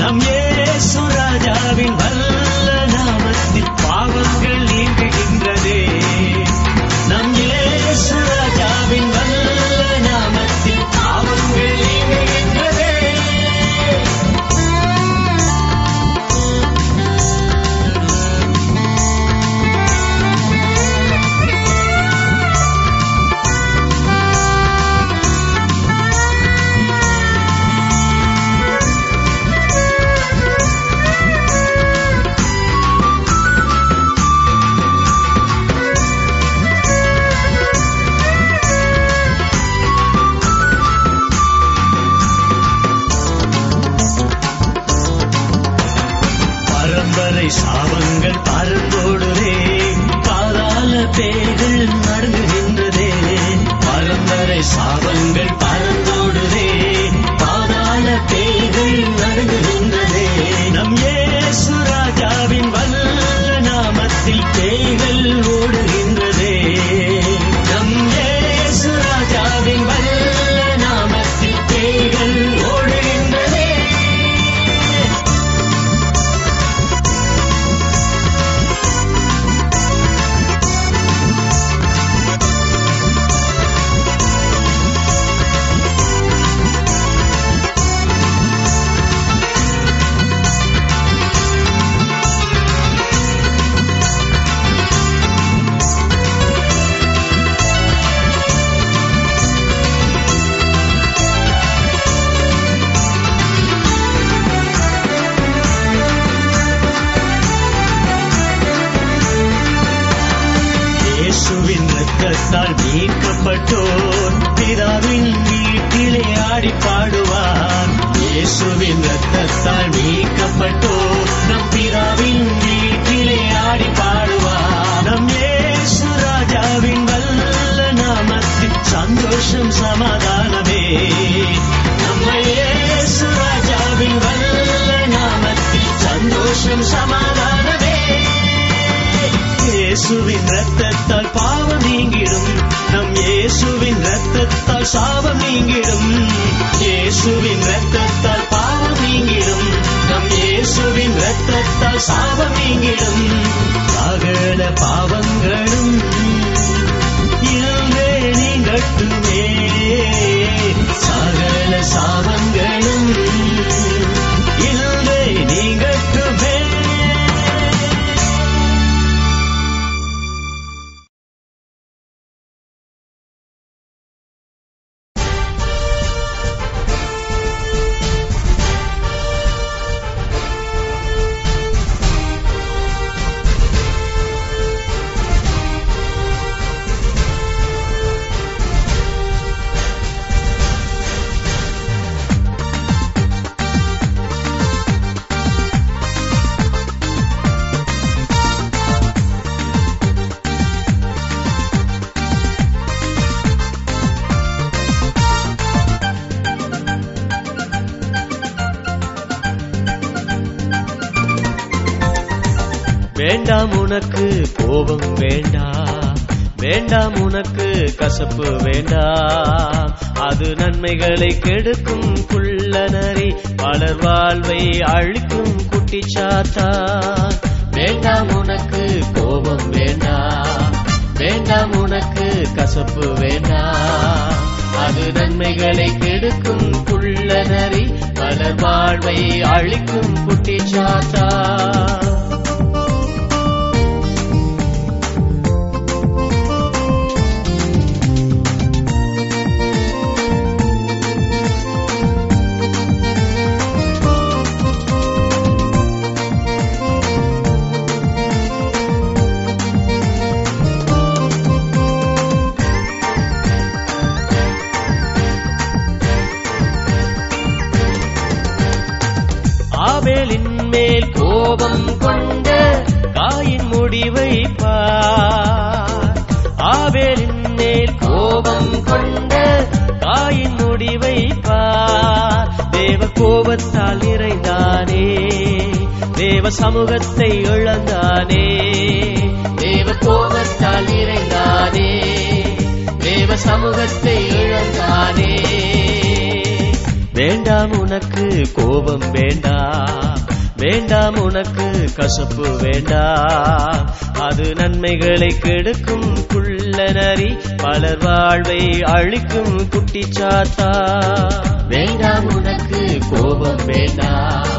சிந்தினார் நம் இயேசுவின் மீட்கப்பட்டோர். பிதாவின் வீட்டிலே ஆடி பாடுவார். இயேசுவின் ரத்தத்தால் மீட்கப்பட்டோர். நம் பிதாவின் வீட்டிலே ஆடி பாடுவார். நம் இயேசு ராஜாவின் வல்ல நாமத்தில் சந்தோஷம் சமாதானமே. நம்ம இயேசு ராஜாவின் வல்ல நாமத்தில் சந்தோஷம் சமாதானமே. இயேசுவின் ரத்தத்தால் பாவம் நீங்கிடும். நம் இயேசுவின் ரத்தத்தால் சாபம் நீங்கிடும். இயேசுவின் ரத்தத்தால் பாவம் நீங்கிடும். நம் இயேசுவின் ரத்தத்தால் சாபம் நீங்கிடும். சகல பாவங்களும் இன்றே நீங்கட்டுமே சகல சாபங்களும் வேண்டாம் உனக்கு கோபம் வேண்டாம் வேண்டாம் உனக்கு கசப்பு வேண்டாம் அது நன்மைகளை கெடுக்கும் குள்ளநரி பலர் வாழ்வை அழிக்கும் குட்டி சாத்தா. வேண்டாம் உனக்கு கோபம் வேண்டாம் வேண்டாம் உனக்கு கசப்பு வேண்டாம் அது நன்மைகளை கெடுக்கும் குள்ளநரி பலர் வாழ்வை அழிக்கும் குட்டி சாத்தா. கோபத்தால் நிறைந்தானே. தேவ சமூகத்தை இழந்தானே. தேவ கோபத்தால் நிறைந்தானே. தேவ சமூகத்தை இழந்தானே. வேண்டாம் உனக்கு கோபம் வேண்டாம் வேண்டாம் உனக்கு கசப்பு வேண்டாம் அது நன்மைகளை கெடுக்கும் குள்ளநரி பலர் வாழ்வை அழிக்கும் குட்டிச்சாத்தா வேண்டாம் உனக்கு கோபம் வேண்டாம்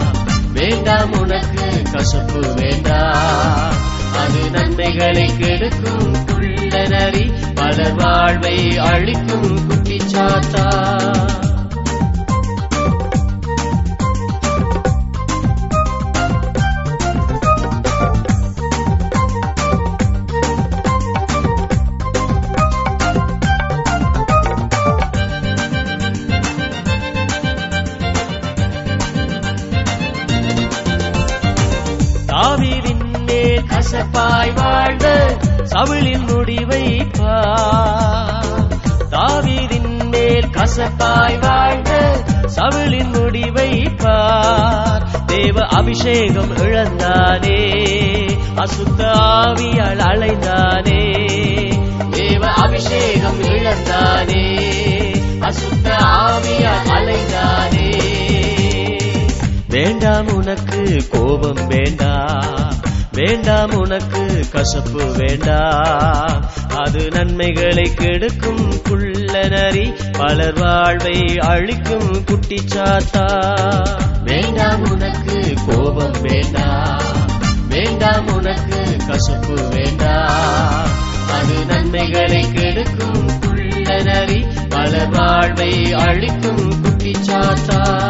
வேண்டாம் உனக்கு கசப்பு வேண்டாம் அது நன்மைகளை கெடுக்கும் குள்ளநரி பலர் வாழ்வை அழிக்கும் குட்டிச்சாத்தா அவளின் முடிவை தாவீதின் மேல் கசப்பாய் வாழ்ந்த சவளின் முடிவை பார். தேவ அபிஷேகம் இழந்தானே அசுத்த ஆவியால் அலைந்தானே. தேவ அபிஷேகம் இழந்தானே அசுத்த ஆவியால் அலைந்தானே. வேண்டாம் உனக்கு கோபம் வேண்டாம். வேண்டாம் உனக்கு கசப்பு வேண்டாம். அது நன்மைகளை கெடுக்கும் குள்ளநரி பலர் வாழ்வை அழிக்கும் குட்டிச்சாத்தா. வேண்டாம் உனக்கு கோபம் வேண்டாம். வேண்டாம் உனக்கு கசப்பு வேண்டாம். அது நன்மைகளை கெடுக்கும் குள்ளநரி பலர் வாழ்வை அழிக்கும் குட்டிச்சாத்தா.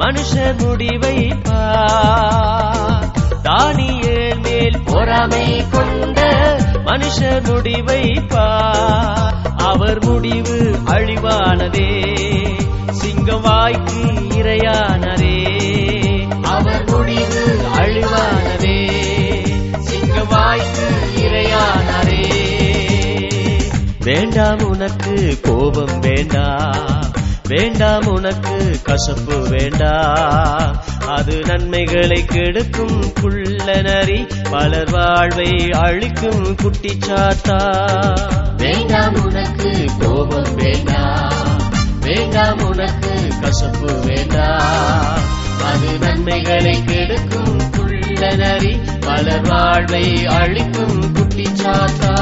மனுஷ முடிவை தானியல் மேல் பொறாமை கொண்ட மனுஷ முடிவை அவர் முடிவு அழிவானதே சிங்கம் வாய்க்கு இரையானதே. அவர் முடிவு அழிவானதே சிங்கம் வாய்க்கு இரையானதே. வேண்டாம் உனக்கு கோபம் வேண்டாம். வேண்டாம் உனக்கு கசப்பு வேண்டாம் அது நன்மைகளை கெடுக்கும் குள்ளநரி பலர் வாழ்வை அழிக்கும் குட்டி சாத்தா. வேண்டாம் உனக்கு கோபம் வேண்டாம் வேண்டாம் உனக்கு கசப்பு வேண்டாம் அது நன்மைகளை கெடுக்கும் குள்ளநரி பலர் வாழ்வை அழிக்கும் குட்டி சாத்தா.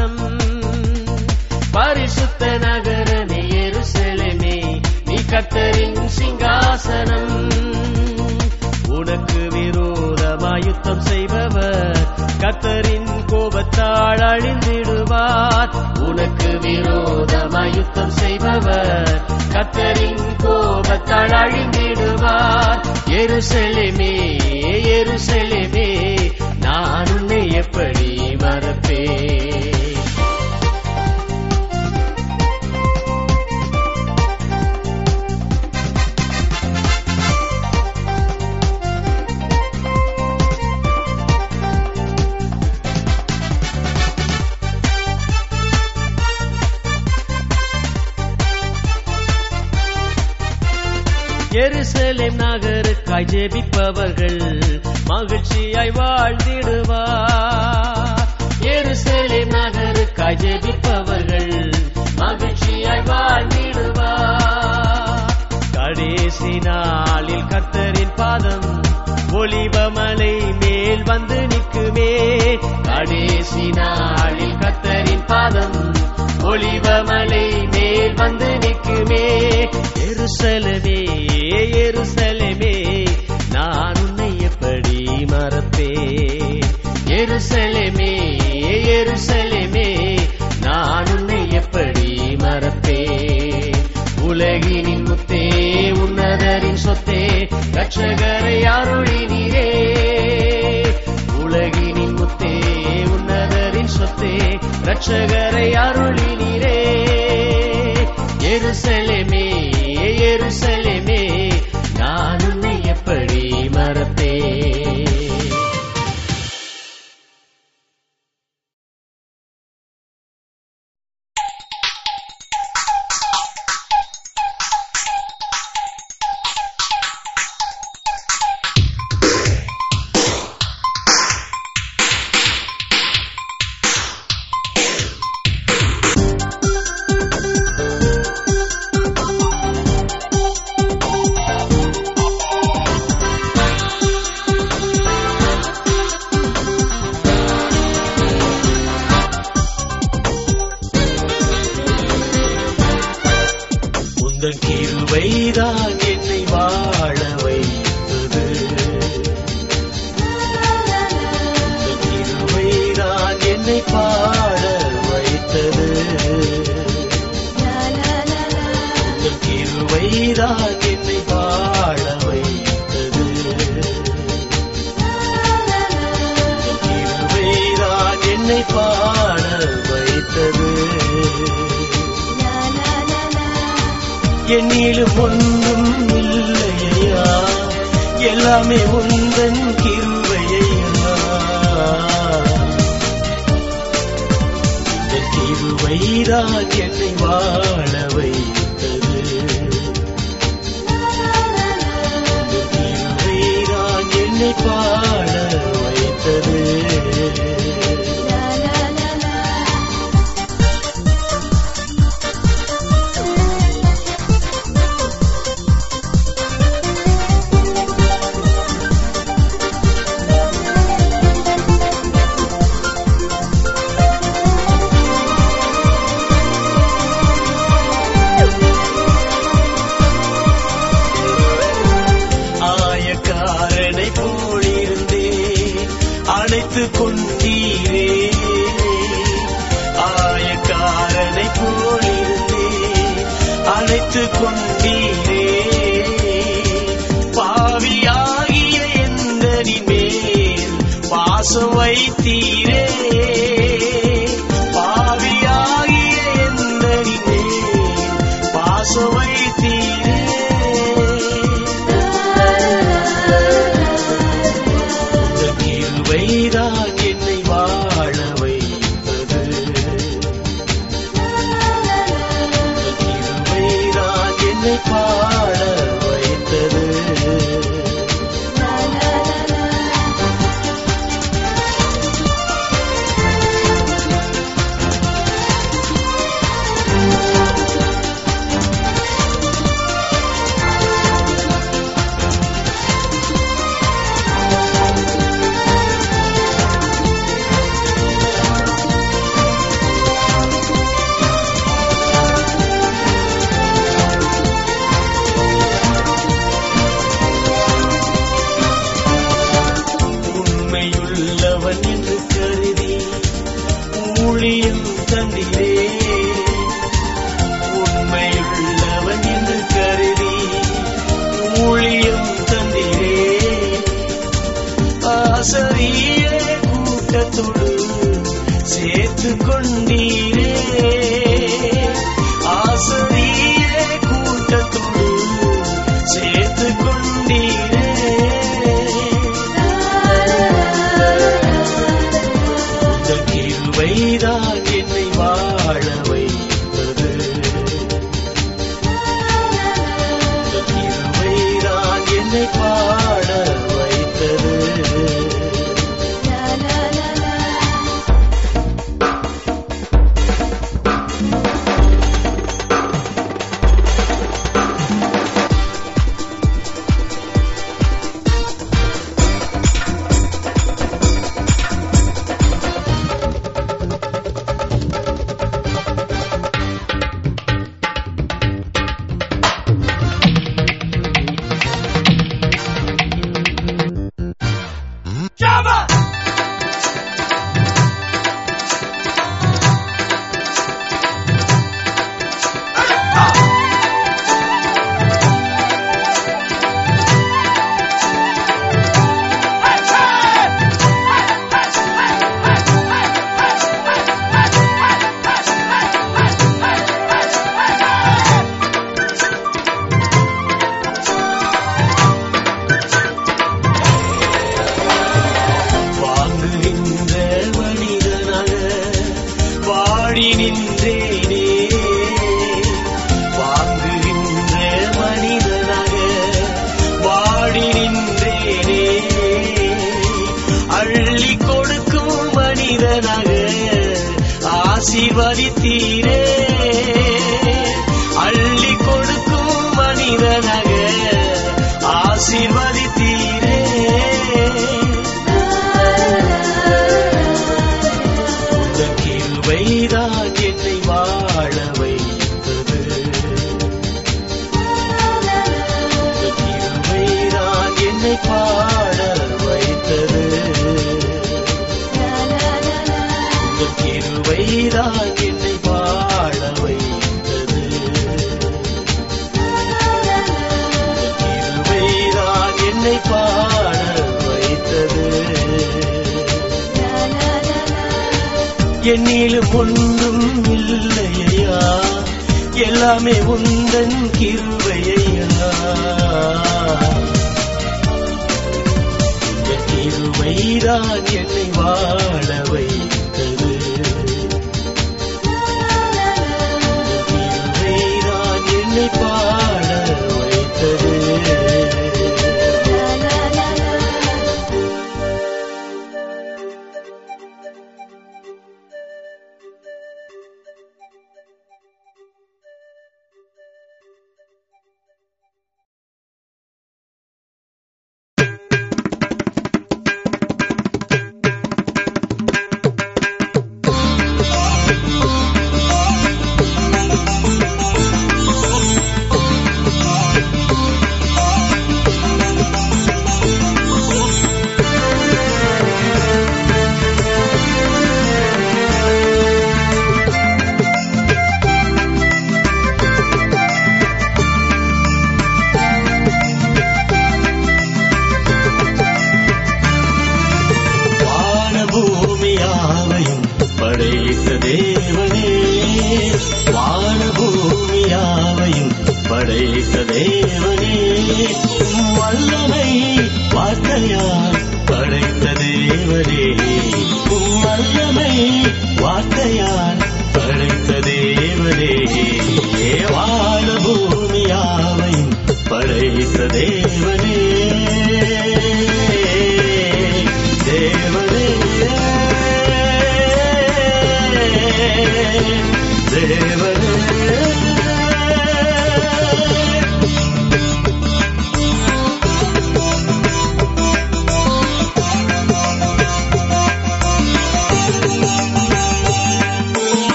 சிங்காசனம் பரிசுத்த நகரமே எருசலேமே நீ கத்தரின் சிங்காசனம். உனக்கு விரோதமாய் யுத்தம் செய்பவர் கத்தரின் கோபத்தால் அழிந்திடுவார். உனக்கு விரோதமாய் யுத்தம் செய்பவர் கத்தரின் கோபத்தால் அழிந்திடுவார். எருசலேமே எருசலேமே நான் உன்னை எப்படி மறப்பேன்? எருசலேம் நகருக்காய் ஜெபிப்பவர்கள் மகிழ்ச்சியாய் வாழ்ந்திடுவார். எருசலேம் நகருக்காய் ஜெபிப்பவர்கள் மகிழ்ச்சியாய் வாழ்ந்திடுவார். கடைசி நாளில் கர்த்தரின் பாதம் ஒளிவமலை மேல் வந்து நிற்குமே. கடைசி நாளில் கர்த்தரின் பாதம் ஒளிவமலை மேல் வந்து நிற்குமே. எருசலமே எருசலமே நான் உன்னை எப்படி மறப்பேன்? எருசலமே எருசலமே நான் உன்னை எப்படி மறப்பேன்? உலகினின் முத்தே உன்னதரின் சொத்தே ரட்சகரை அருளினீரே. உலகினின் முத்தே உன்னதரின் சொத்தே ரட்சகரை அருளினீரே. எருசலேமே எருசலே to go வழி தீரே ஒன்றும் இல்லையா? எல்லாமே உந்தன் கிருவையா கிருவைதான் என்னை வாழ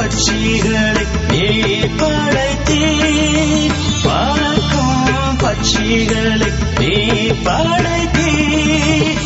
பட்சிகளை நீ படைத்தீர் பறக்கும் பட்சிகளை நீ படைத்தீர்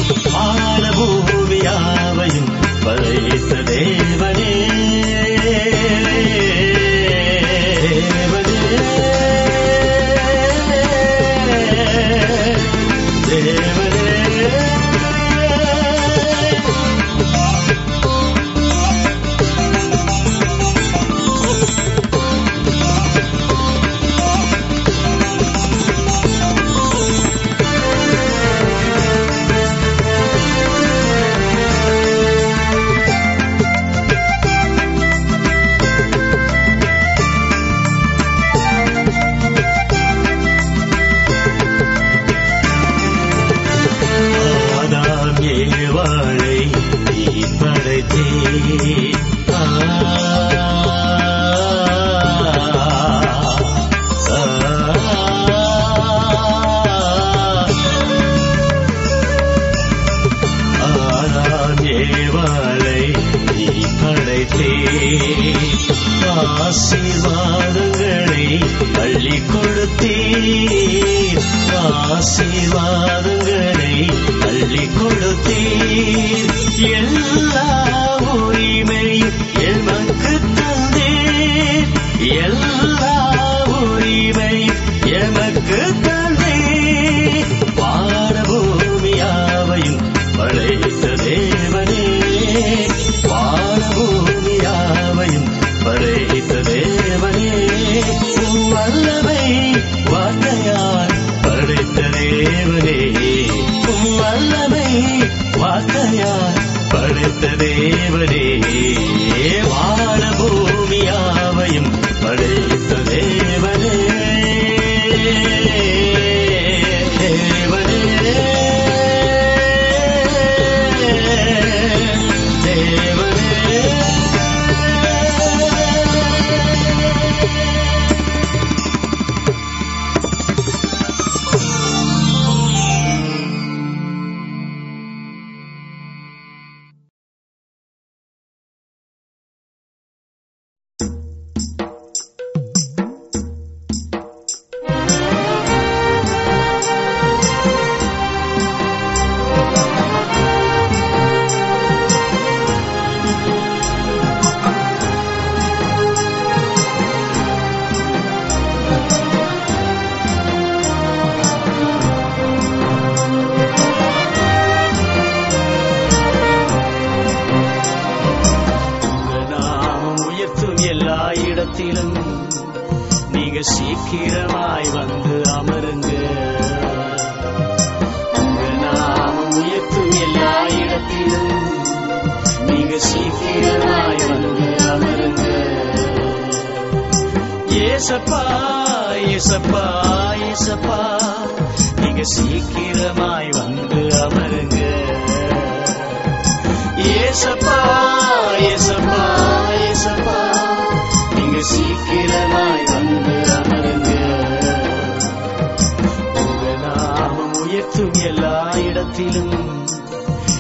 காலத்திலும்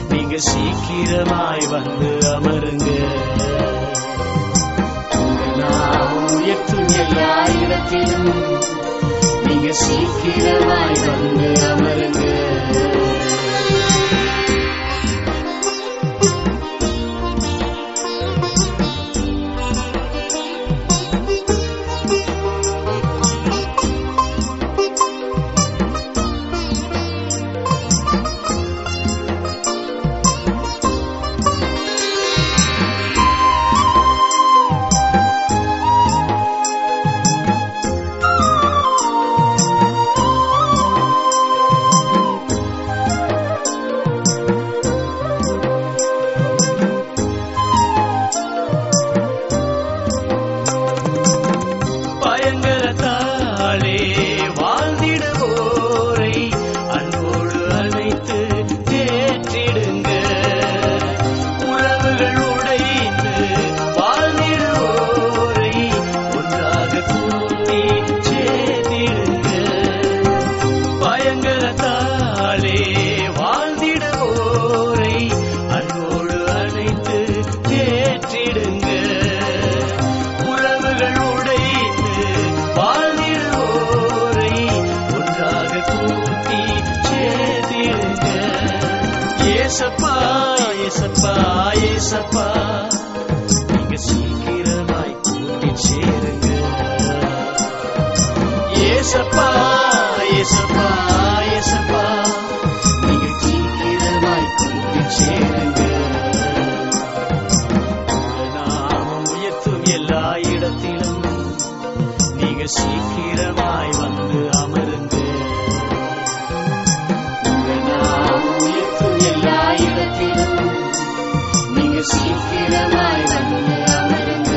நீங்க சீக்கிரமாய் வந்து அமருங்க. உயர்த்தும் எல்லா இடத்திலும் நீங்க சீக்கிரமாய் வந்து அமருங்க. യേശപ്പാ യേശപ്പാ നികജീവിതമായി ചേരുക നാമം ഉയർത്തും എല്ലായിടത്തിലും. നിങ്ങൾ ശീഘ്രമായി വന്ന് അമരുങ്ക നാമം ഉയർത്തും എല്ലായിടത്തിലും. നിക ശീഘ്രമായി വന്ന് അമരുങ്ക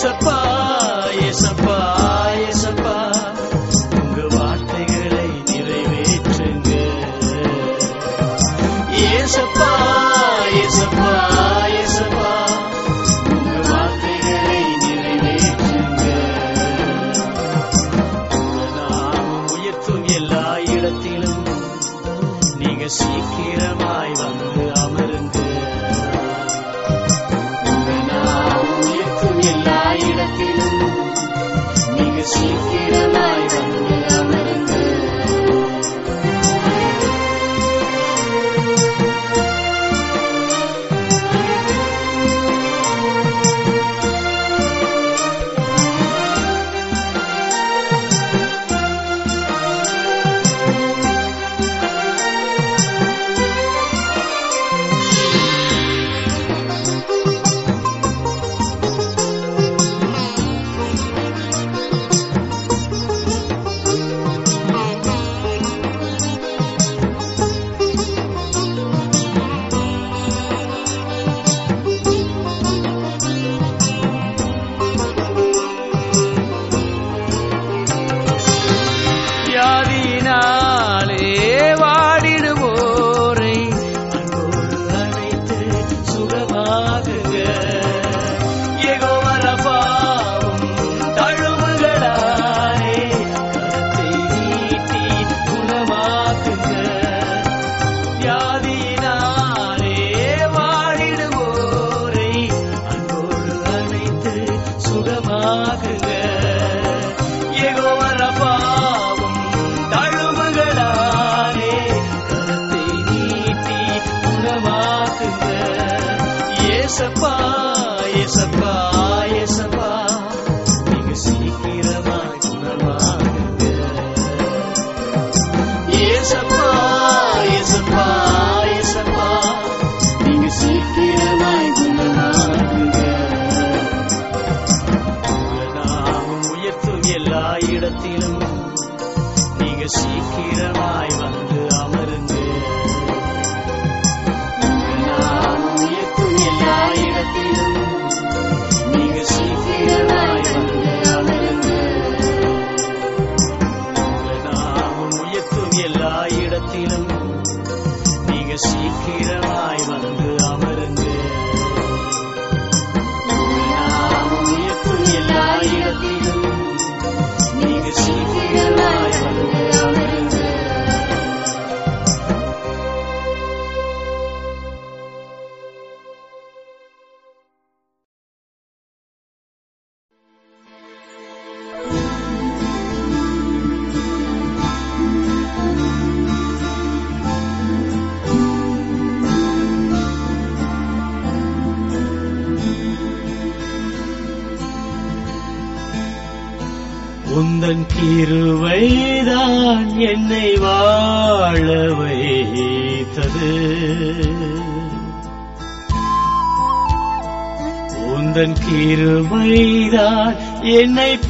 separa.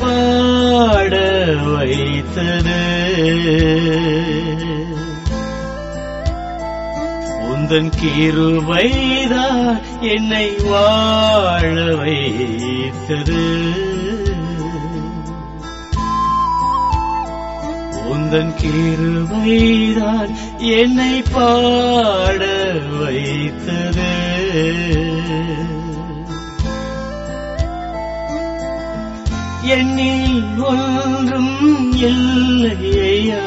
பாட வைத்தது. உந்தன் கிருபைதான் என்னை வாழ வைத்தது. உந்தன் கிருபைதான் என்னை பாட வைத்தது. என்னில் ஒன்றும் இல்லையா?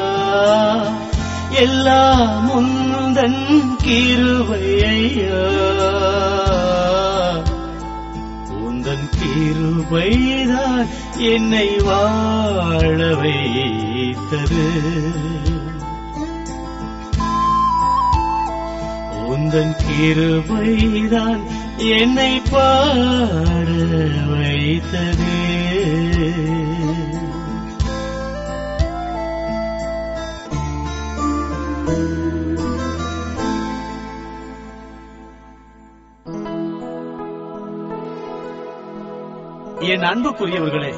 எல்லா முந்தன் கிருபையா? உந்தன் கிருபைதான் என்னை வாழ வைத்தது. உந்தன் கிருபைதான் என்னை பாட வைத்தது. என் அன்புக்குரியவர்களே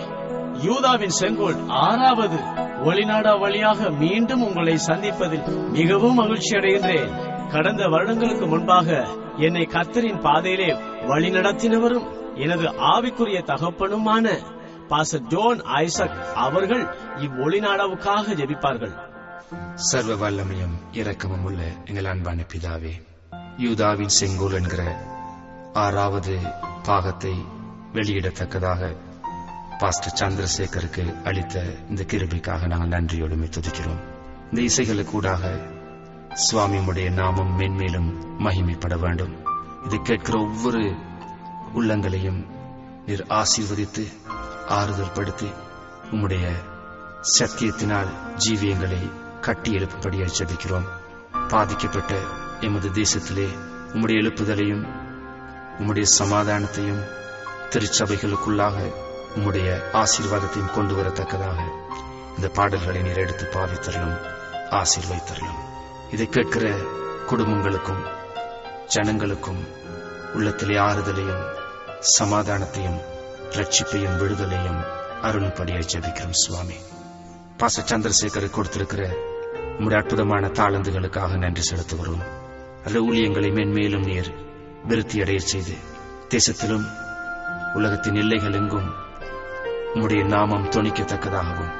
யூதாவின் செங்கோல் ஆறாவது ஒளிநாடா வழியாக மீண்டும் உங்களை சந்திப்பதில் மிகவும் மகிழ்ச்சி அடைகின்றேன் கடந்த வருடங்களுக்கு முன்பாக என்னை கர்த்தரின் பாதையிலே வழி நடத்தினவரும் எனது ஆவிக்குரிய தகப்பனுமான பாசர் ஜோன் ஐசக் அவர்கள் இவ்வொளி ஜெபிப்பார்கள். சர்வ வல்லமையும் இரக்கமும் உள்ள எங்கள் அன்பான பிதாவே யூதாவின் செங்கோல் என்கிற ஆறாவது பாகத்தை வெளியிடத்தக்கதாக பாஸ்டர் சந்திரசேகருக்கு அளித்த இந்த கிருபிக்காக நாங்கள் நன்றியோடுமை துதிக்கிறோம். இந்த இசைகளுக்கு கூட சுவாமி உடைய நாமம் மென்மேலும் மகிமைப்பட வேண்டும். இது கேட்கிற ஒவ்வொரு உள்ளங்களையும் நீர் ஆசீர்வதித்து ஆறுதல் படுத்தி உம்முடைய சத்தியத்தினால் ஜீவியங்களை கட்டி எழுப்பும்படியாக ஜபிக்கிறோம். பாதிக்கப்பட்ட எமது தேசத்திலே உம்முடைய எழுப்புதலையும் உம்முடைய சமாதானத்தையும் திருச்சபைகளுக்குள்ளாக உம்முடைய ஆசீர்வாதத்தையும் கொண்டு வரத்தக்கதாக இந்த பாடல்களை நீர் எடுத்து பாவித்தரலும் ஆசீர்வைத்தரலும் இதை கேட்கிற குடும்பங்களுக்கும் ஜனங்களுக்கும் உள்ளத்திலே ஆறுதலையும் சமாதானத்தையும் ரட்சிப்பையும் விடுதலையும் அருள்படியாய் ஜபிக்கிறோம் சுவாமி. பாச சந்திரசேகரை கொடுத்திருக்கிற உங்களுடைய அற்புதமான தாளந்துகளுக்காக நன்றி செலுத்துகிறோம். அல்ல ஊழியங்களை மென்மேலும் நீர் விருத்தி அடைய செய்து தேசத்திலும் உலகத்தின் எல்லைகள் எங்கும் உம்முடைய நாமம் துணிக்கத்தக்கதாகவும்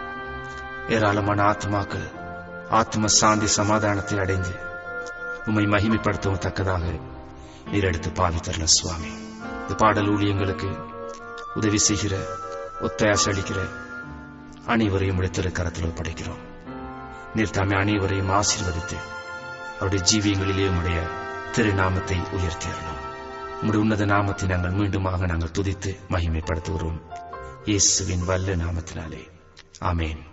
ஏராளமான ஆத்மாக்கள் ஆத்ம சாந்தி சமாதானத்தை அடைந்து உம்மை மகிமைப்படுத்தவும் தக்கதாக நீர் எடுத்து பாவித்தரல சுவாமி. இந்த பாடல் ஊழியங்களுக்கு உதவி செய்கிற ஒத்தாசை அளிக்கிற அனைவரையும் திருக்கரத்தில் ஒப்படைக்கிறோம் நீர் தாமே அனைவரையும் ஆசீர்வதித்து அவருடைய ஜீவியங்களிலே உடைய திருநாமத்தை உயர்த்தியறணும் உம்முடைய உன்னத நாமத்தை நாங்கள் மீண்டுமாக நாங்கள் துதித்து மகிமைப்படுத்துகிறோம். இயேசுவின் வல்ல நாமத்தினாலே. ஆமேன்.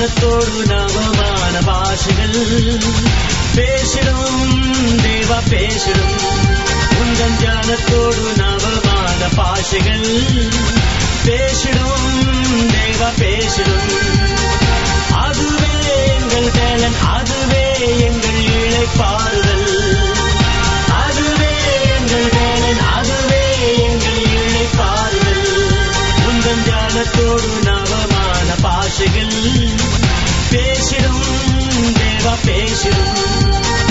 ஞானத்தோடு நவமான பாஷைகள். பேசிடும் தேவா பேசிடும். உந்தன் ஞானத்தோடு நவமான பாஷைகள். பேசிடும் தேவா பேசிடும். அதுவே எங்கள் தேலன் அதுவே எங்கள் இழைப்பாறுதல் பேசிடும் தேவா பேசிடும்.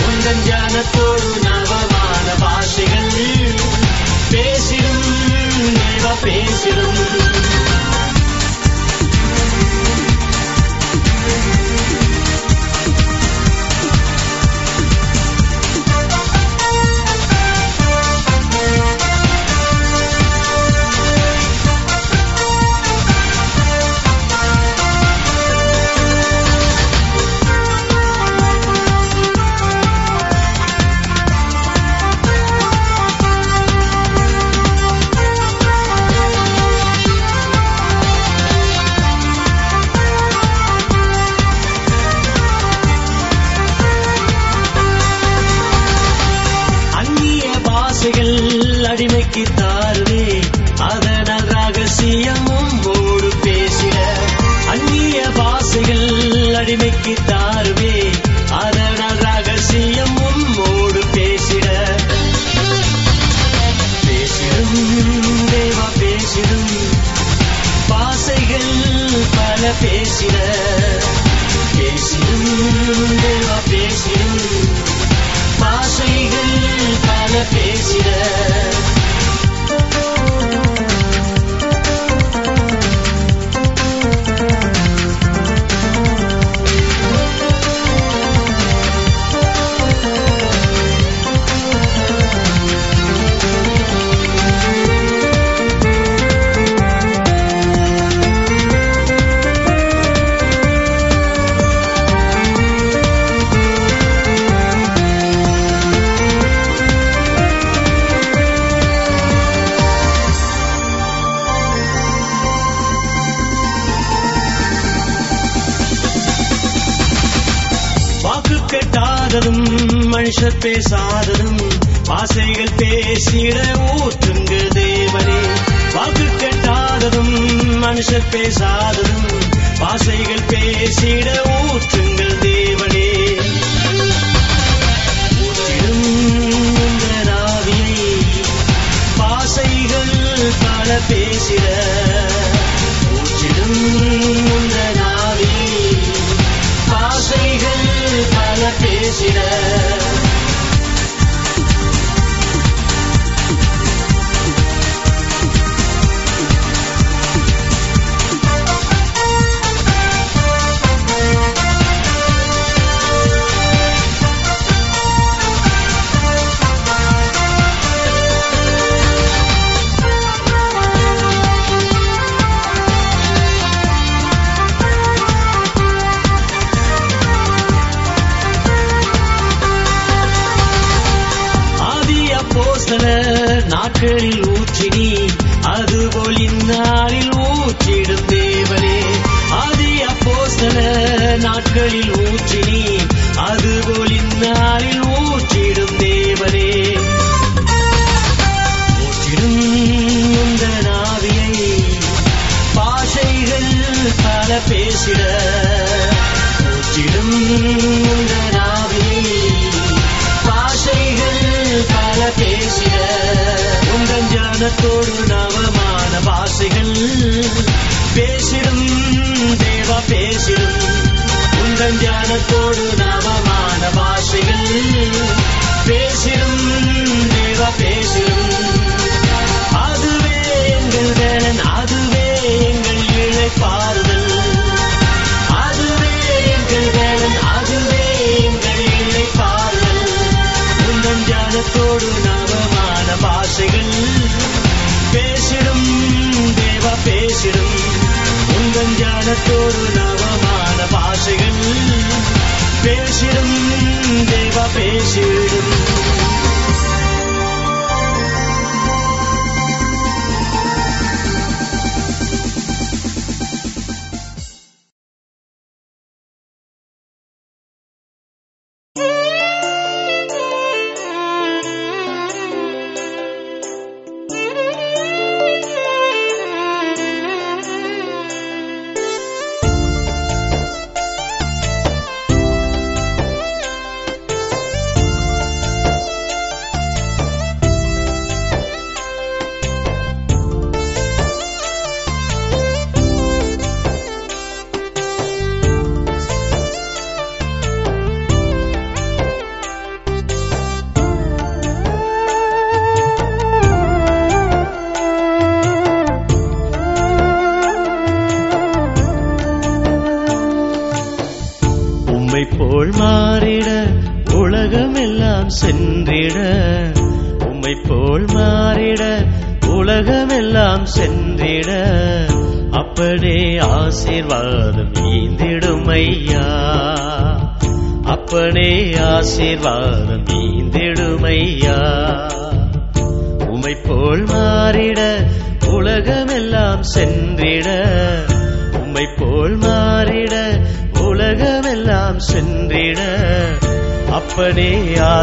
உந்தன் ஞானத்தோடு நவமான பாஷைகள் பேசிடும் தேவா பேசிடும். அடிமைக்கு தாருவே அதனால் ரகசியம் உம்மோடு பேசிட. பேசிடும் தேவா பேசிடும். பாசைகள் பல பேசிட. பேசிடும் தேவா பேசாததும் பாசைகள் பேசிட ஊற்றுங்க தேவனே. வாக்கு கட்டாததும் மனுஷர் பேசாததும் பாசைகள் பேசிட ஊற்றுங்கள் தேவனே. ஊற்றிடும் பாசைகள் பல பேசிட ஊற்றிடும் உங்கள் ஆவியை பாசைகள் பல பேசிட.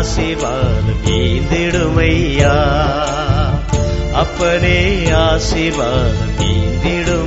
ஆசீர்வாதம் ஈந்திடுமையா அப்பனே ஆசீர்வாதம் ஈந்திடுமையா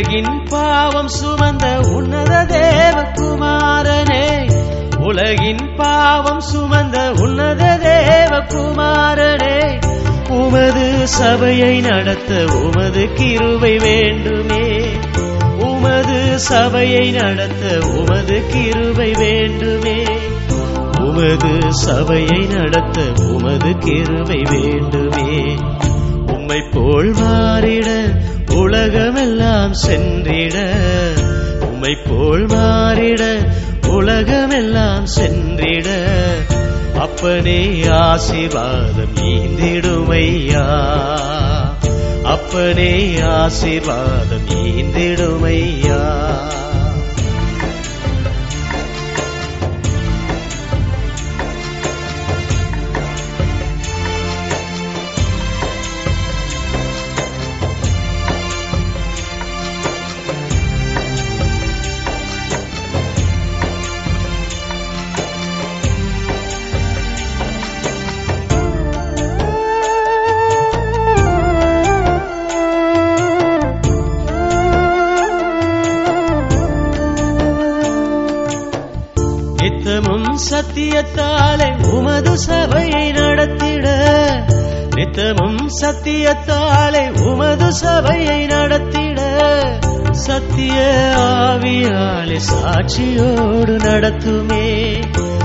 உலகின் பாவம் சுமந்த உன்னத தேவகுமாரனே. உலகின் பாவம் சுமந்த உன்னத தேவகுமாரனே. உமது சபையை நடத்த உமது கிருவை வேண்டுமே. உமது சபையை நடத்த உமது கிருவை வேண்டுமே. உமது சபையை நடத்த உமது கிருவை வேண்டுமே. உம்மை போல் மாறிட உலகமெல்லாம் சென்றிட உமை போல் மாறிட உலகமெல்லாம் சென்றிட அப்பனே ஆசிர்வாதம் ஈந்திடுமையா? அப்பனே ஆசிர்வாதம் ஈந்திடுமையா? உமது சபையை நடத்திட நித்தமும் சத்தியத்தாலே உமது சபையை நடத்திட சத்திய ஆவியாலே சாட்சியோடு நடத்துமே.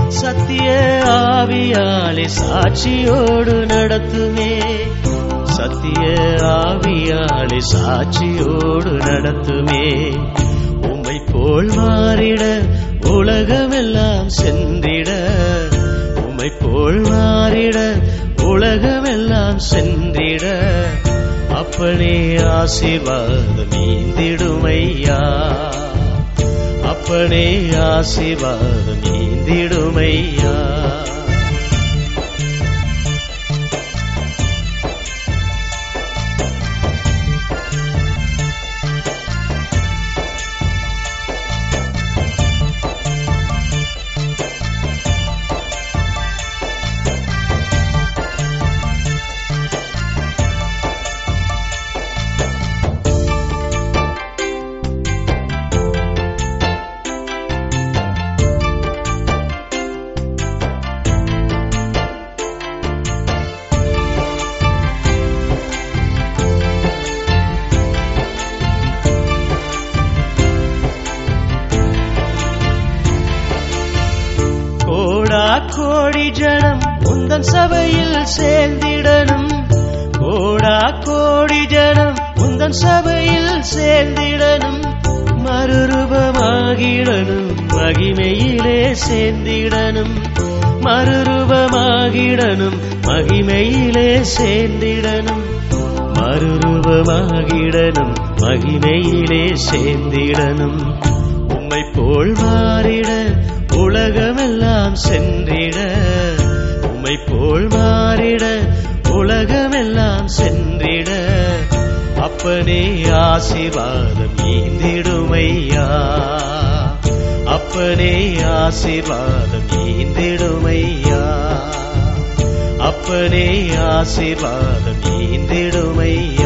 சத்திய ஆவியாலே சாட்சியோடு நடத்துமே. சத்திய ஆவியாலே சாட்சியோடு நடத்துமே. உம்மை போல் மாறிட உலகமெல்லாம் சென்றிட உம்மை போல் மாறிட உலகமெல்லாம் சென்றிட அப்பனே ஆசிர்வாதம் ஈந்திடுமையா அப்பனே ஆசிர்வாதம் ஈந்திடுமையா மகிமையிலே சேர்ந்திடணும். மறுரூபமாகிடணும். மகிமையிலே சேர்ந்திடணும். உம்மை போல் மாறிட உலகமெல்லாம் சென்றிட. உம்மை போல் மாறிட உலகமெல்லாம் சென்றிட. அப்பனே ஆசிர்வாதம் ஈந்திடுமையா? அப்பனே ஆசிர்வாதம் ஈந்திடுமையா? அப்பனே ஆசீர்வாதம் நீந்திடுமையா